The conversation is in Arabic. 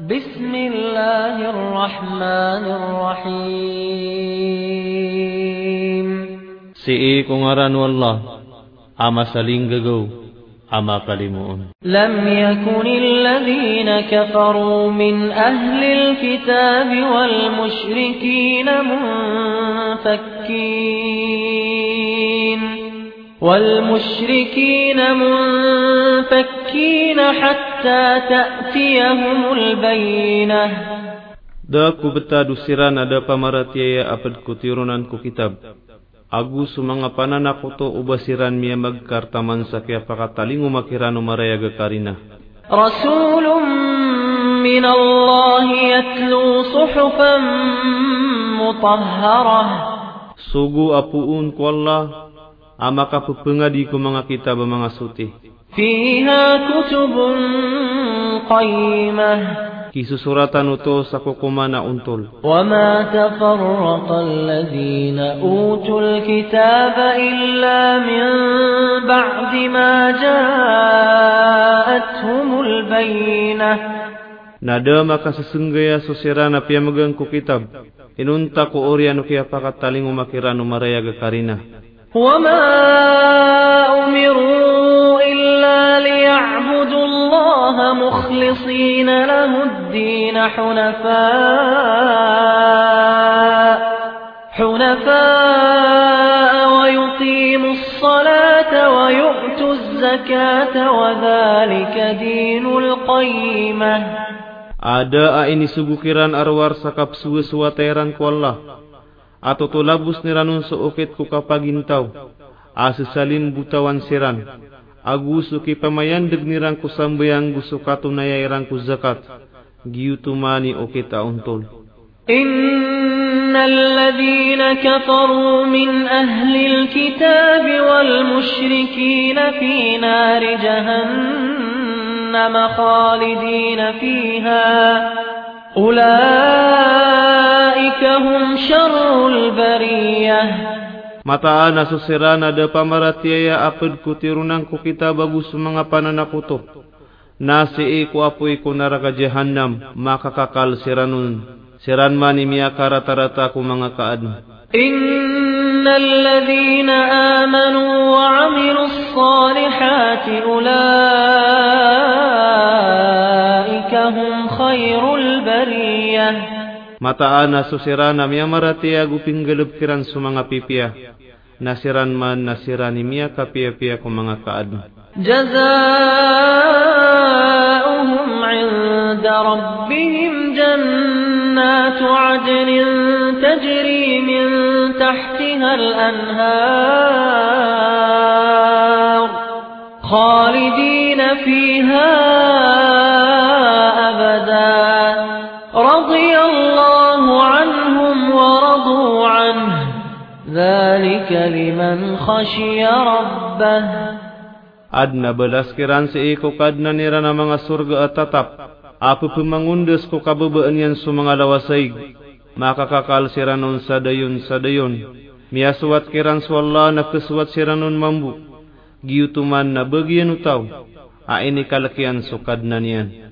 بسم الله الرحمن الرحيم. سئي كنغران والله أما سلين غغو أما قلمون لم يكن الذين كفروا من أهل الكتاب والمشركين منفكين والمشركين منفكين حتى تأتيهم البينة Da ku beta dusiran ada pamaratiaya apad ku tirunan ku kitab. Agu sumanga panana koto ubasiran miya magkartaman sa kaya pakatalingo makirano maraya gakarina. رسول من الله يتلو صحفا مطهرة Sugu apuun ku Allah, amaka pupengadi ku mga kitab mga suti. فيها كتب قيمة Kisusuratan uto sa kukumana untol. وما تفرق الذين أوتوا الكتاب إلا من بعد ما جاءتهم البينة Nada maka sesenggaya susirana pia megang ku kitab. Inunta ku orianu kia pakatalingo makirano maraya gakarina. وما مخلصين له الدين حنفاء حنفاء ويقيموا الصلاة ويؤتوا الزكاة وذلك دين القيمة Ada a ini sugukiran arwar sakap suwe suwateran ku Allah. Atau tu labus niranun seukit ku kapagintaw. Asesalin butawan siran. Agu suki pamayan degnirang ku sambayang gusukatu nayairang ku zakat. Giutumani ukita untol. إن الذين كفروا من أهل الكتاب والمشركين في نار جهنم خالدين فيها أولئك هم شر البرية Mata ana susirana da pamaratiaya apad ku tirunang ku kita bagus mga pananakuto. Nasi iku apu iku naraka jahannam maka kakal siranun. Siran mani miyaka rata-rata ku mga kaad. إن الذين آمنوا وعملوا الصالحات أولئك هم خير البرية Mata ana susirana miya maratia guping gelap kiran sumanga pipia. Nasiran man nasirani miya kapia-pia ku mga kaad. جزاؤهم عند ربهم جنات عدن تجري من تحتها الأنهار خالدين رضي الله عنهم ورضوا عنه ذلك لمن خشي ربه Adna belas kiran si iko kadna nira na mga surga at tatap. Apo pumangundas ko kababaan yan sa mga lawasaig. Makakakal siranon sa dayon sa dayon. Miyaswat kiran swalla na kaswat siranon mambu. Giyutuman na bagyan utaw. Aini kalakian sukad na niyan.